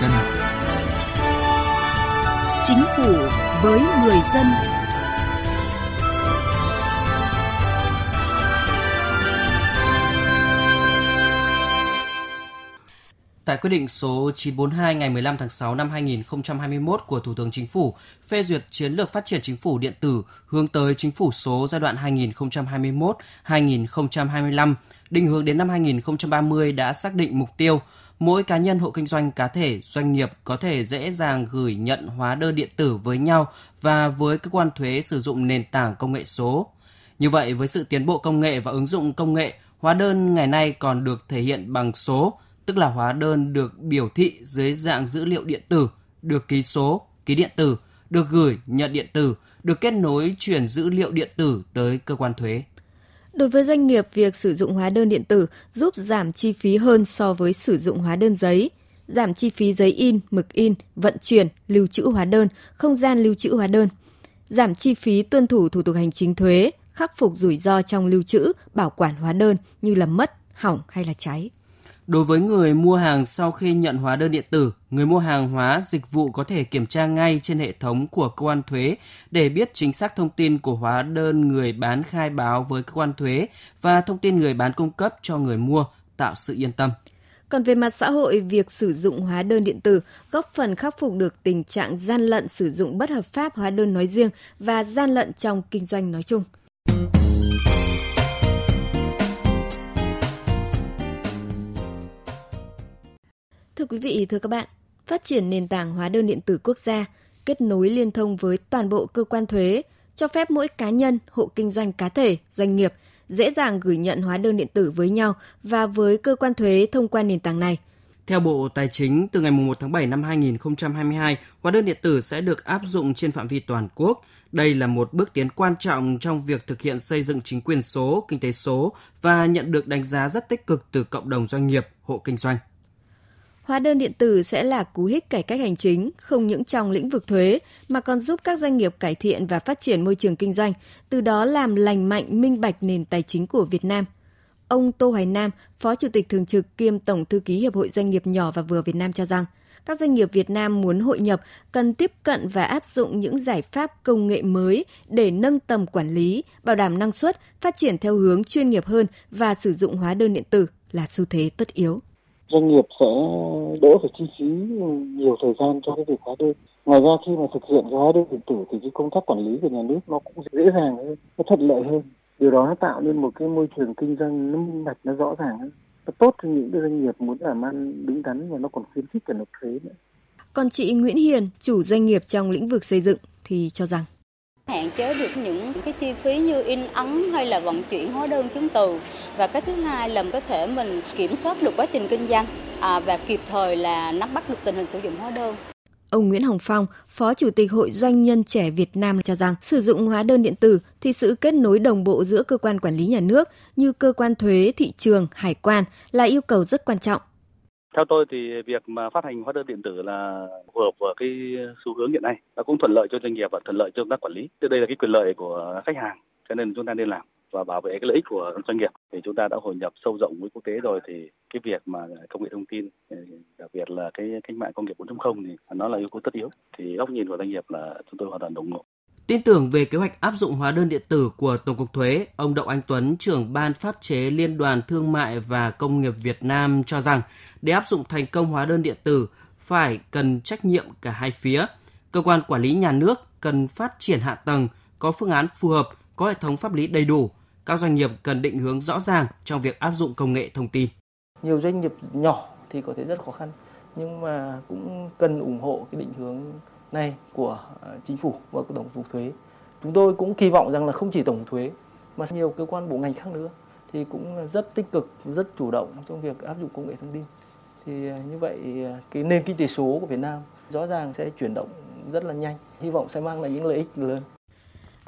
dân. Chính phủ với người dân. Tại quyết định số 942 ngày 15 tháng 6 năm 2021 của Thủ tướng Chính phủ phê duyệt chiến lược phát triển chính phủ điện tử hướng tới chính phủ số giai đoạn 2021-2025, định hướng đến năm 2030 đã xác định mục tiêu mỗi cá nhân hộ kinh doanh cá thể doanh nghiệp có thể dễ dàng gửi nhận hóa đơn điện tử với nhau và với cơ quan thuế sử dụng nền tảng công nghệ số. Như vậy với sự tiến bộ công nghệ và ứng dụng công nghệ, hóa đơn ngày nay còn được thể hiện bằng số, tức là hóa đơn được biểu thị dưới dạng dữ liệu điện tử, được ký số, ký điện tử, được gửi, nhận điện tử, được kết nối chuyển dữ liệu điện tử tới cơ quan thuế. Đối với doanh nghiệp, việc sử dụng hóa đơn điện tử giúp giảm chi phí hơn so với sử dụng hóa đơn giấy, giảm chi phí giấy in, mực in, vận chuyển, lưu trữ hóa đơn, không gian lưu trữ hóa đơn, giảm chi phí tuân thủ thủ tục hành chính thuế, khắc phục rủi ro trong lưu trữ, bảo quản hóa đơn như là mất, hỏng hay là cháy. Đối với người mua hàng sau khi nhận hóa đơn điện tử, người mua hàng hóa dịch vụ có thể kiểm tra ngay trên hệ thống của cơ quan thuế để biết chính xác thông tin của hóa đơn người bán khai báo với cơ quan thuế và thông tin người bán cung cấp cho người mua, tạo sự yên tâm. Còn về mặt xã hội, việc sử dụng hóa đơn điện tử góp phần khắc phục được tình trạng gian lận sử dụng bất hợp pháp hóa đơn nói riêng và gian lận trong kinh doanh nói chung. Thưa quý vị, thưa các bạn, phát triển nền tảng hóa đơn điện tử quốc gia, kết nối liên thông với toàn bộ cơ quan thuế, cho phép mỗi cá nhân, hộ kinh doanh cá thể, doanh nghiệp dễ dàng gửi nhận hóa đơn điện tử với nhau và với cơ quan thuế thông qua nền tảng này. Theo Bộ Tài chính, từ ngày 1 tháng 7 năm 2022, hóa đơn điện tử sẽ được áp dụng trên phạm vi toàn quốc. Đây là một bước tiến quan trọng trong việc thực hiện xây dựng chính quyền số, kinh tế số và nhận được đánh giá rất tích cực từ cộng đồng doanh nghiệp, hộ kinh doanh. Hóa đơn điện tử sẽ là cú hích cải cách hành chính, không những trong lĩnh vực thuế mà còn giúp các doanh nghiệp cải thiện và phát triển môi trường kinh doanh, từ đó làm lành mạnh minh bạch nền tài chính của Việt Nam. Ông Tô Hoài Nam, Phó Chủ tịch Thường trực kiêm Tổng Thư ký Hiệp hội Doanh nghiệp nhỏ và vừa Việt Nam cho rằng, các doanh nghiệp Việt Nam muốn hội nhập cần tiếp cận và áp dụng những giải pháp công nghệ mới để nâng tầm quản lý, bảo đảm năng suất, phát triển theo hướng chuyên nghiệp hơn và sử dụng hóa đơn điện tử là xu thế tất yếu doanh nghiệp sẽ đỡ phải chi phí nhiều thời gian cho cái việc hóa đơn. Ngoài ra khi mà thực hiện hóa đơn điện tử thì cái công tác quản lý của nhà nước nó cũng dễ dàng hơn, nó thuận lợi hơn. Điều đó nó tạo nên một cái môi trường kinh doanh nó minh bạch, nó rõ ràng hơn. Nó tốt cho những cái doanh nghiệp muốn làm ăn đứng đắn và nó còn khuyến khích cả nộp thuế nữa. Còn chị Nguyễn Hiền, chủ doanh nghiệp trong lĩnh vực xây dựng thì cho rằng hạn chế được những cái chi phí như in ấn hay là vận chuyển hóa đơn chứng từ và cái thứ hai là có thể mình kiểm soát được quá trình kinh doanh à, và kịp thời là nắm bắt được tình hình sử dụng hóa đơn. Ông Nguyễn Hồng Phong, Phó Chủ tịch Hội Doanh nhân trẻ Việt Nam cho rằng sử dụng hóa đơn điện tử thì sự kết nối đồng bộ giữa cơ quan quản lý nhà nước như cơ quan thuế, thị trường, hải quan là yêu cầu rất quan trọng. Theo tôi thì việc mà phát hành hóa đơn điện tử là phù hợp với cái xu hướng hiện nay nó cũng thuận lợi cho doanh nghiệp và thuận lợi cho công tác quản lý. Đây là cái quyền lợi của khách hàng, cho nên chúng ta nên làm và bảo vệ cái lợi ích của doanh nghiệp thì chúng ta đã hội nhập sâu rộng với quốc tế rồi thì cái việc mà công nghệ thông tin ừ, đặc biệt là cái cách mạng công nghiệp 4.0 thì nó là yếu tố tất yếu thì góc nhìn của doanh nghiệp là chúng tôi hoàn toàn ủng hộ. Tin tưởng về kế hoạch áp dụng hóa đơn điện tử của Tổng cục Thuế, ông Đậu Anh Tuấn, trưởng ban pháp chế Liên đoàn Thương mại và Công nghiệp Việt Nam cho rằng để áp dụng thành công hóa đơn điện tử phải cần trách nhiệm cả hai phía. Cơ quan quản lý nhà nước cần phát triển hạ tầng, có phương án phù hợp, có hệ thống pháp lý đầy đủ. Các doanh nghiệp cần định hướng rõ ràng trong việc áp dụng công nghệ thông tin. Nhiều doanh nghiệp nhỏ thì có thể rất khó khăn, nhưng mà cũng cần ủng hộ cái định hướng này của ờ, chính phủ và của tổng cục thuế. Chúng tôi cũng kỳ vọng rằng là không chỉ tổng cục thuế mà nhiều cơ quan bộ ngành khác nữa thì cũng rất tích cực rất chủ động trong việc áp dụng công nghệ thông tin. Thì ờ, như vậy ờ, cái nền kinh tế số của Việt Nam rõ ràng sẽ chuyển động rất là nhanh. Hy vọng sẽ mang lại những lợi ích lớn.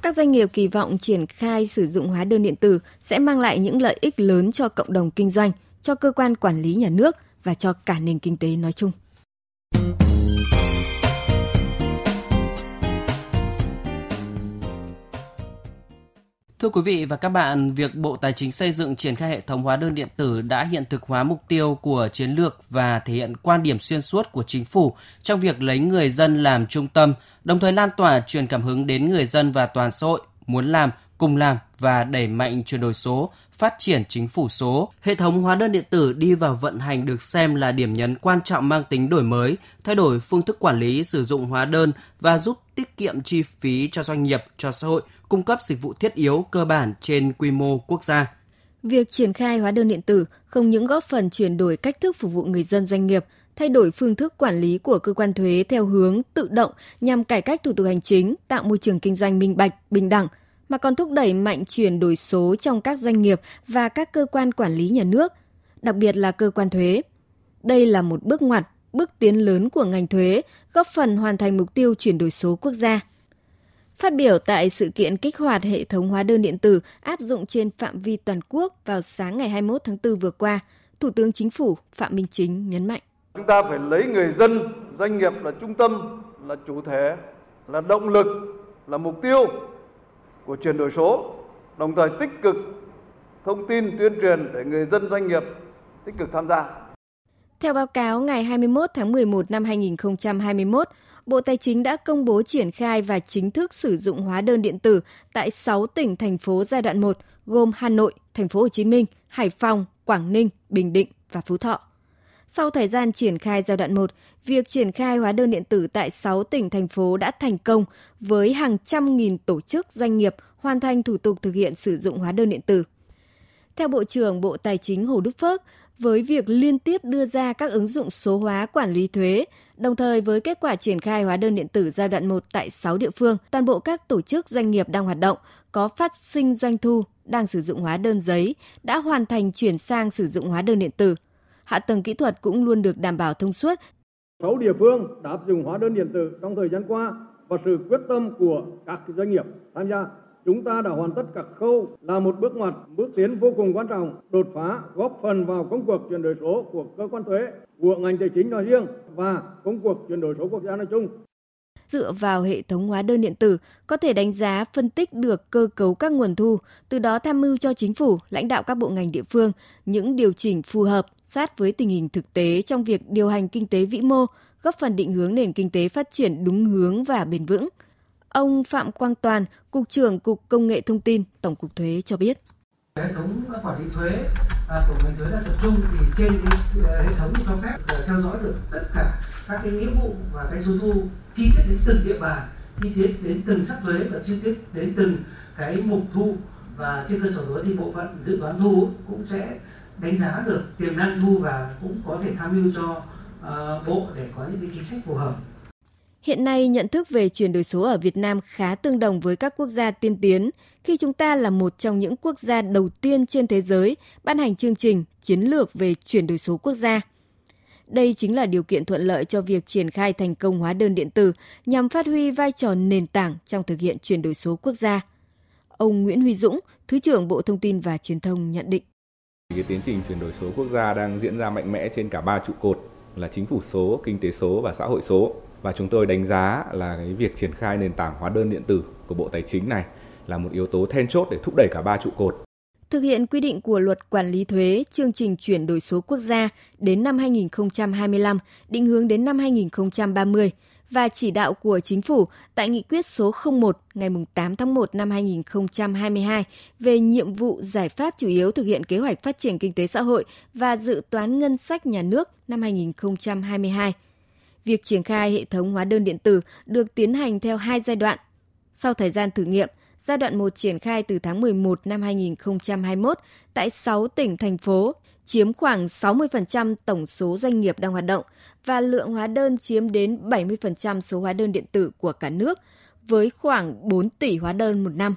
Các doanh nghiệp kỳ vọng triển khai sử dụng hóa đơn điện tử sẽ mang lại những lợi ích lớn cho cộng đồng kinh doanh, cho cơ quan quản lý nhà nước và cho cả nền kinh tế nói chung. Thưa quý vị và các bạn, việc Bộ Tài chính xây dựng triển khai hệ thống hóa đơn điện tử đã hiện thực hóa mục tiêu của chiến lược và thể hiện quan điểm xuyên suốt của chính phủ trong việc lấy người dân làm trung tâm, đồng thời lan tỏa truyền cảm hứng đến người dân và toàn xã hội muốn làm, cùng làm và đẩy mạnh chuyển đổi số, phát triển chính phủ số. Hệ thống hóa đơn điện tử đi vào vận hành được xem là điểm nhấn quan trọng mang tính đổi mới, thay đổi phương thức quản lý sử dụng hóa đơn và giúp tiết kiệm chi phí cho doanh nghiệp, cho xã hội, cung cấp dịch vụ thiết yếu cơ bản trên quy mô quốc gia. Việc triển khai hóa đơn điện tử không những góp phần chuyển đổi cách thức phục vụ người dân doanh nghiệp, thay đổi phương thức quản lý của cơ quan thuế theo hướng tự động nhằm cải cách thủ tục hành chính, tạo môi trường kinh doanh minh bạch, bình đẳng, mà còn thúc đẩy mạnh chuyển đổi số trong các doanh nghiệp và các cơ quan quản lý nhà nước, đặc biệt là cơ quan thuế. Đây là một bước ngoặt, bước tiến lớn của ngành thuế, góp phần hoàn thành mục tiêu chuyển đổi số quốc gia. Phát biểu tại sự kiện kích hoạt hệ thống hóa đơn điện tử áp dụng trên phạm vi toàn quốc vào sáng ngày 21 tháng 4 vừa qua, Thủ tướng Chính phủ Phạm Minh Chính nhấn mạnh. Chúng ta phải lấy người dân, doanh nghiệp là trung tâm, là chủ thể, là động lực, là mục tiêu của chuyển đổi số, đồng thời tích cực thông tin tuyên truyền để người dân doanh nghiệp tích cực tham gia. Theo báo cáo ngày 21 tháng 11 năm 2021, Bộ Tài chính đã công bố triển khai và chính thức sử dụng hóa đơn điện tử tại 6 tỉnh thành phố giai đoạn 1 gồm Hà Nội, Thành phố Hồ Chí Minh, Hải Phòng, Quảng Ninh, Bình Định và Phú Thọ. Sau thời gian triển khai giai đoạn 1, việc triển khai hóa đơn điện tử tại 6 tỉnh thành phố đã thành công với hàng trăm nghìn tổ chức doanh nghiệp hoàn thành thủ tục thực hiện sử dụng hóa đơn điện tử. Theo Bộ trưởng Bộ Tài chính Hồ Đức Phước, với việc liên tiếp đưa ra các ứng dụng số hóa quản lý thuế, đồng thời với kết quả triển khai hóa đơn điện tử giai đoạn 1 tại 6 địa phương, toàn bộ các tổ chức doanh nghiệp đang hoạt động có phát sinh doanh thu đang sử dụng hóa đơn giấy đã hoàn thành chuyển sang sử dụng hóa đơn điện tử. Hạ tầng kỹ thuật cũng luôn được đảm bảo thông suốt. 6 địa phương đã áp dụng hóa đơn điện tử trong thời gian qua và sự quyết tâm của các doanh nghiệp tham gia chúng ta đã hoàn tất các khâu là một bước ngoặt, bước tiến vô cùng quan trọng, đột phá, góp phần vào công cuộc chuyển đổi số của cơ quan thuế, của ngành tài chính nói riêng và công cuộc chuyển đổi số quốc gia nói chung. Dựa vào hệ thống hóa đơn điện tử, có thể đánh giá, phân tích được cơ cấu các nguồn thu, từ đó tham mưu cho chính phủ, lãnh đạo các bộ ngành địa phương những điều chỉnh phù hợp sát với tình hình thực tế trong việc điều hành kinh tế vĩ mô, góp phần định hướng nền kinh tế phát triển đúng hướng và bền vững. Ông Phạm Quang Toàn, Cục trưởng Cục Công nghệ Thông tin, Tổng cục Thuế cho biết. Hệ thống quản lý thuế à, của ngành thuế là tập trung thì trên à, hệ thống cho phép theo dõi được tất cả các cái nghĩa vụ và cái số thu chi tiết đến từng địa bàn, chi tiết đến từng sắc thuế và chi tiết đến từng cái mục thu và trên cơ sở đó thì bộ phận dự toán thu cũng sẽ đánh giá được tiềm năng thu và cũng có thể tham mưu cho uh, bộ để có những cái chính sách phù hợp Hiện nay, nhận thức về chuyển đổi số ở Việt Nam khá tương đồng với các quốc gia tiên tiến, khi chúng ta là một trong những quốc gia đầu tiên trên thế giới ban hành chương trình chiến lược về chuyển đổi số quốc gia. Đây chính là điều kiện thuận lợi cho việc triển khai thành công hóa đơn điện tử nhằm phát huy vai trò nền tảng trong thực hiện chuyển đổi số quốc gia. Ông Nguyễn Huy Dũng, Thứ trưởng Bộ Thông tin và Truyền thông nhận định. Cái tiến trình chuyển đổi số quốc gia đang diễn ra mạnh mẽ trên cả ba trụ cột là chính phủ số, kinh tế số và xã hội số và chúng tôi đánh giá là cái việc triển khai nền tảng hóa đơn điện tử của Bộ Tài chính này là một yếu tố then chốt để thúc đẩy cả ba trụ cột. Thực hiện quy định của luật quản lý thuế, chương trình chuyển đổi số quốc gia đến năm 2025, định hướng đến năm 2030 và chỉ đạo của chính phủ tại nghị quyết số 01 ngày 8 tháng 1 năm 2022 về nhiệm vụ giải pháp chủ yếu thực hiện kế hoạch phát triển kinh tế xã hội và dự toán ngân sách nhà nước năm 2022 việc triển khai hệ thống hóa đơn điện tử được tiến hành theo hai giai đoạn. Sau thời gian thử nghiệm, giai đoạn 1 triển khai từ tháng 11 năm 2021 tại 6 tỉnh, thành phố, chiếm khoảng 60% tổng số doanh nghiệp đang hoạt động và lượng hóa đơn chiếm đến 70% số hóa đơn điện tử của cả nước, với khoảng 4 tỷ hóa đơn một năm.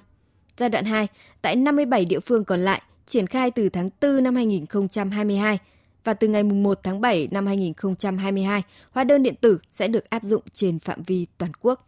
Giai đoạn 2, tại 57 địa phương còn lại, triển khai từ tháng 4 năm 2022 và từ ngày 1 tháng 7 năm 2022, hóa đơn điện tử sẽ được áp dụng trên phạm vi toàn quốc.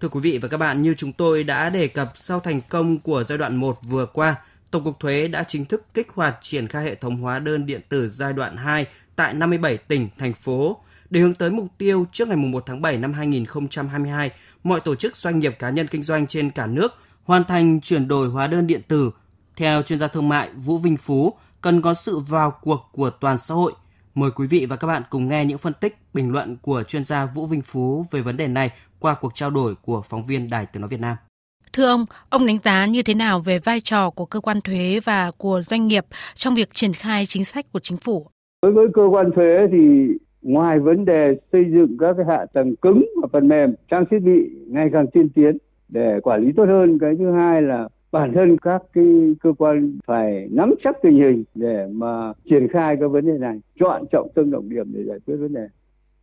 Thưa quý vị và các bạn, như chúng tôi đã đề cập sau thành công của giai đoạn 1 vừa qua, Tổng cục Thuế đã chính thức kích hoạt triển khai hệ thống hóa đơn điện tử giai đoạn 2 tại 57 tỉnh, thành phố. Để hướng tới mục tiêu trước ngày 1 tháng 7 năm 2022, mọi tổ chức doanh nghiệp cá nhân kinh doanh trên cả nước hoàn thành chuyển đổi hóa đơn điện tử. Theo chuyên gia thương mại Vũ Vinh Phú, cần có sự vào cuộc của toàn xã hội. Mời quý vị và các bạn cùng nghe những phân tích, bình luận của chuyên gia Vũ Vinh Phú về vấn đề này qua cuộc trao đổi của phóng viên Đài Tiếng Nói Việt Nam. Thưa ông, ông đánh giá như thế nào về vai trò của cơ quan thuế và của doanh nghiệp trong việc triển khai chính sách của chính phủ? Đối với cơ quan thuế thì ngoài vấn đề xây dựng các cái hạ tầng cứng và phần mềm, trang thiết bị ngày càng tiên tiến để quản lý tốt hơn, cái thứ hai là bản thân các cái cơ quan phải nắm chắc tình hình để mà triển khai các vấn đề này, chọn trọng tâm trọng điểm để giải quyết vấn đề.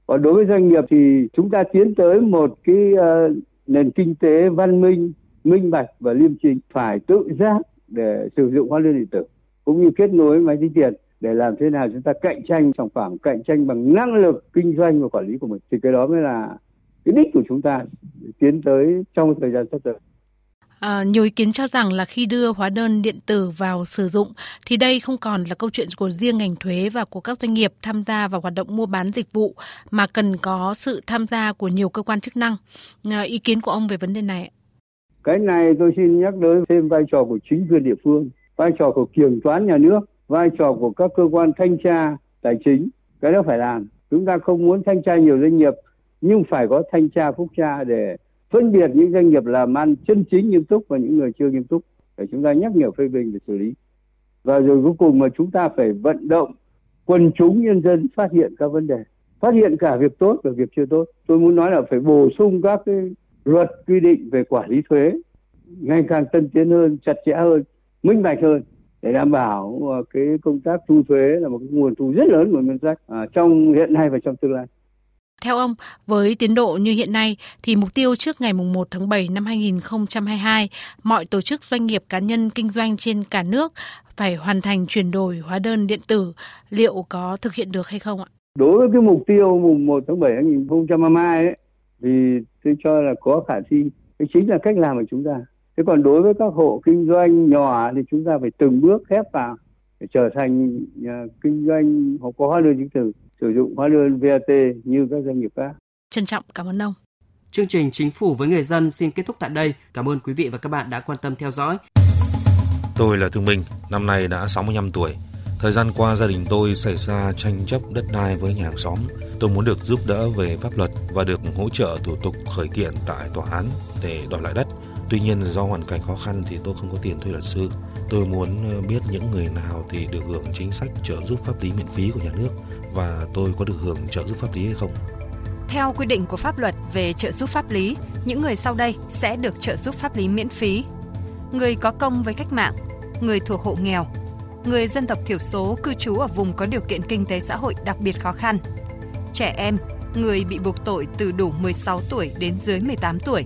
Còn đối với doanh nghiệp thì chúng ta tiến tới một cái uh, nền kinh tế văn minh minh bạch và liêm chính phải tự giác để sử dụng hóa đơn điện tử cũng như kết nối máy tính tiền để làm thế nào chúng ta cạnh tranh sản phẩm cạnh tranh bằng năng lực kinh doanh và quản lý của mình thì cái đó mới là cái đích của chúng ta tiến tới trong thời gian sắp tới À, nhiều ý kiến cho rằng là khi đưa hóa đơn điện tử vào sử dụng thì đây không còn là câu chuyện của riêng ngành thuế và của các doanh nghiệp tham gia vào hoạt động mua bán dịch vụ mà cần có sự tham gia của nhiều cơ quan chức năng. À, ý kiến của ông về vấn đề này? Cái này tôi xin nhắc đến thêm vai trò của chính quyền địa phương, vai trò của kiểm toán nhà nước, vai trò của các cơ quan thanh tra tài chính. Cái đó phải làm. Chúng ta không muốn thanh tra nhiều doanh nghiệp, nhưng phải có thanh tra phúc tra để phân biệt những doanh nghiệp làm ăn chân chính nghiêm túc và những người chưa nghiêm túc để chúng ta nhắc nhở phê bình để xử lý và rồi cuối cùng mà chúng ta phải vận động quần chúng nhân dân phát hiện các vấn đề, phát hiện cả việc tốt và việc chưa tốt tôi muốn nói là phải bổ sung các cái luật quy định về quản lý thuế, ngày càng tân tiến hơn, chặt chẽ hơn, minh bạch hơn để đảm bảo cái công tác thu thuế là một cái nguồn thu rất lớn của ngân sách à, trong hiện nay và trong tương lai theo ông, với tiến độ như hiện nay thì mục tiêu trước ngày 1 tháng 7 năm 2022, mọi tổ chức doanh nghiệp cá nhân kinh doanh trên cả nước phải hoàn thành chuyển đổi hóa đơn điện tử, liệu có thực hiện được hay không ạ? Đối với cái mục tiêu mùng 1 tháng 7 năm 2022 ấy, thì tôi cho là có khả thi. Cái chính là cách làm của chúng ta. Thế còn đối với các hộ kinh doanh nhỏ thì chúng ta phải từng bước khép vào để trở thành nhà kinh doanh hoặc có hóa đơn chứng từ sử dụng hóa đơn VAT như các doanh nghiệp khác. Trân trọng cảm ơn ông. Chương trình Chính phủ với người dân xin kết thúc tại đây. Cảm ơn quý vị và các bạn đã quan tâm theo dõi. Tôi là Thương Minh, năm nay đã 65 tuổi. Thời gian qua gia đình tôi xảy ra tranh chấp đất đai với nhà hàng xóm. Tôi muốn được giúp đỡ về pháp luật và được hỗ trợ thủ tục khởi kiện tại tòa án để đòi lại đất. Tuy nhiên do hoàn cảnh khó khăn thì tôi không có tiền thuê luật sư. Tôi muốn ờ, biết những người nào thì được hưởng chính sách trợ giúp pháp lý miễn phí của nhà nước và tôi có được hưởng trợ giúp pháp lý hay không? Theo quy định của pháp luật về trợ giúp pháp lý, những người sau đây sẽ được trợ giúp pháp lý miễn phí. Người có công với cách mạng, người thuộc hộ nghèo, người dân tộc thiểu số cư trú ở vùng có điều kiện kinh tế xã hội đặc biệt khó khăn, trẻ em, người bị buộc tội từ đủ 16 tuổi đến dưới 18 tuổi,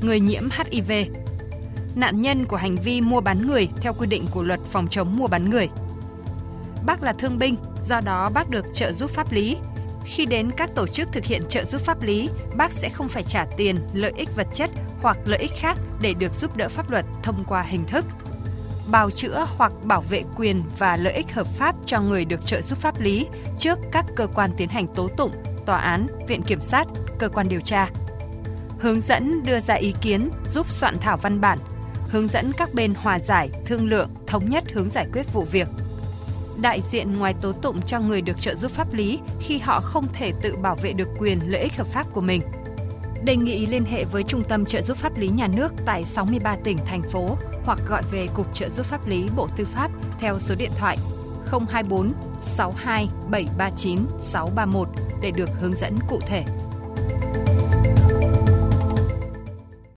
người nhiễm HIV, nạn nhân của hành vi mua bán người theo quy định của luật phòng chống mua bán người. Bác là thương binh, do đó bác được trợ giúp pháp lý. Khi đến các tổ chức thực hiện trợ giúp pháp lý, bác sẽ không phải trả tiền, lợi ích vật chất hoặc lợi ích khác để được giúp đỡ pháp luật thông qua hình thức bào chữa hoặc bảo vệ quyền và lợi ích hợp pháp cho người được trợ giúp pháp lý trước các cơ quan tiến hành tố tụng, tòa án, viện kiểm sát, cơ quan điều tra. Hướng dẫn đưa ra ý kiến, giúp soạn thảo văn bản, hướng dẫn các bên hòa giải, thương lượng, thống nhất hướng giải quyết vụ việc. Đại diện ngoài tố tụng cho người được trợ giúp pháp lý khi họ không thể tự bảo vệ được quyền lợi ích hợp pháp của mình. Đề nghị liên hệ với Trung tâm trợ giúp pháp lý nhà nước tại 63 tỉnh, thành phố hoặc gọi về Cục trợ giúp pháp lý Bộ Tư pháp theo số điện thoại 024 62 739 631 để được hướng dẫn cụ thể.